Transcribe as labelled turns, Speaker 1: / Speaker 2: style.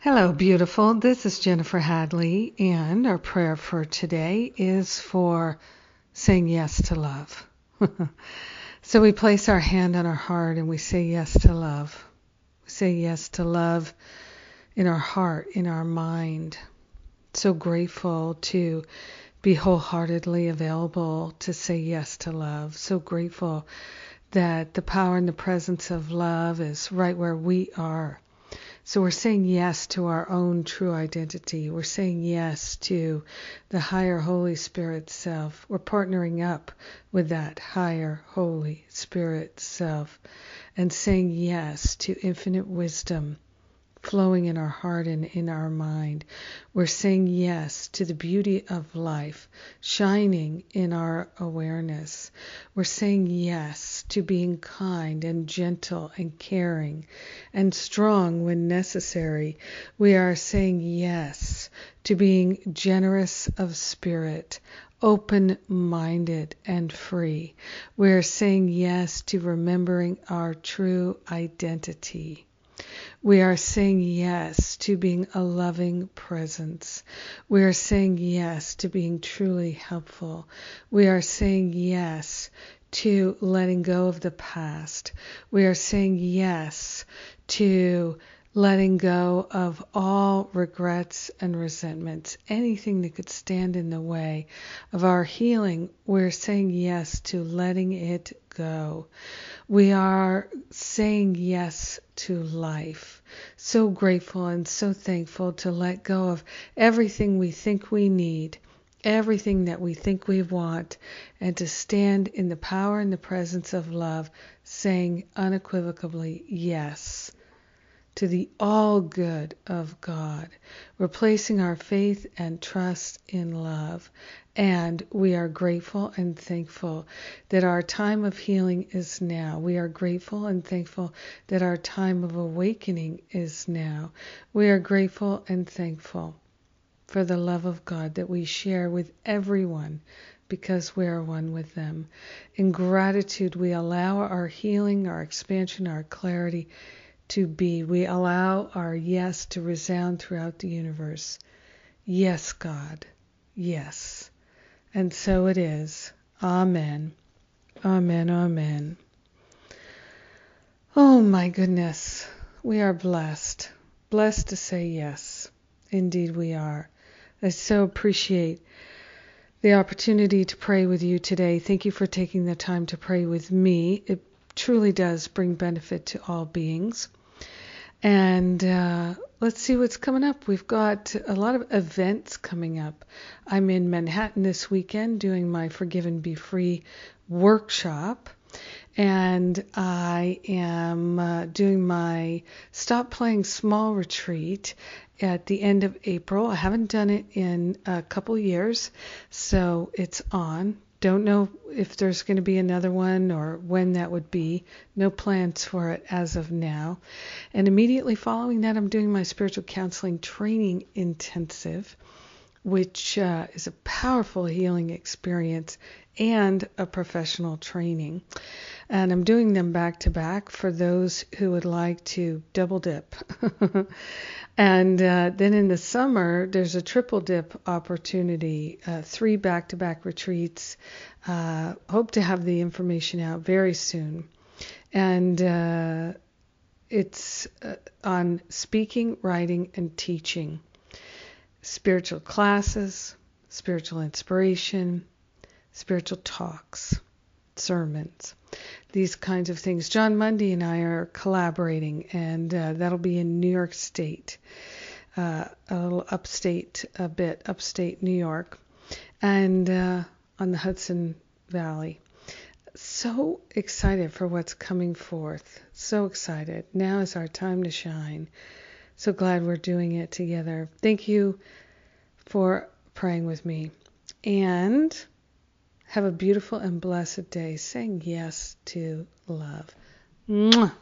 Speaker 1: Hello, beautiful. This is Jennifer Hadley, and our prayer for today is for saying yes to love. so we place our hand on our heart and we say yes to love. We say yes to love in our heart, in our mind. So grateful to be wholeheartedly available to say yes to love. So grateful that the power and the presence of love is right where we are. So we're saying yes to our own true identity. We're saying yes to the higher Holy Spirit self. We're partnering up with that higher Holy Spirit self and saying yes to infinite wisdom flowing in our heart and in our mind. We're saying yes to the beauty of life shining in our awareness. We're saying yes to being kind and gentle and caring and strong when necessary. We are saying yes to being generous of spirit, open minded and free. We're saying yes to remembering our true identity. We are saying yes to being a loving presence. We are saying yes to being truly helpful. We are saying yes to letting go of the past. We are saying yes to letting go of all regrets and resentments, anything that could stand in the way of our healing. We're saying yes to letting it go. We are saying yes to life. So grateful and so thankful to let go of everything we think we need, everything that we think we want, and to stand in the power and the presence of love, saying unequivocally yes to the all good of God. We're placing our faith and trust in love. And we are grateful and thankful that our time of healing is now. We are grateful and thankful that our time of awakening is now. We are grateful and thankful for the love of God that we share with everyone because we are one with them. In gratitude, we allow our healing, our expansion, our clarity to be. We allow our yes to resound throughout the universe. Yes, God. Yes. And so it is. Amen. Amen. Amen. Oh my goodness. We are blessed. Blessed to say yes. Indeed, we are. I so appreciate the opportunity to pray with you today. Thank you for taking the time to pray with me. It truly does bring benefit to all beings. And uh, let's see what's coming up. We've got a lot of events coming up. I'm in Manhattan this weekend doing my Forgive and Be Free workshop. And I am uh, doing my Stop Playing Small retreat at the end of April. I haven't done it in a couple years, so it's on. Don't know if there's going to be another one or when that would be. No plans for it as of now. And immediately following that, I'm doing my spiritual counseling training intensive, which uh, is a powerful healing experience and a professional training. And I'm doing them back to back for those who would like to double dip. and uh, then in the summer, there's a triple dip opportunity, uh, three back to back retreats. Uh, hope to have the information out very soon. And uh, it's uh, on speaking, writing, and teaching, spiritual classes, spiritual inspiration, spiritual talks, sermons, these kinds of things. Jon Mundy and I are collaborating, and uh, that'll be in New York State, uh, a little upstate, a bit upstate New York, and uh, on the Hudson Valley. So excited for what's coming forth. So excited. Now is our time to shine. So glad we're doing it together. Thank you for praying with me. And have a beautiful and blessed day saying yes to love. Mwah.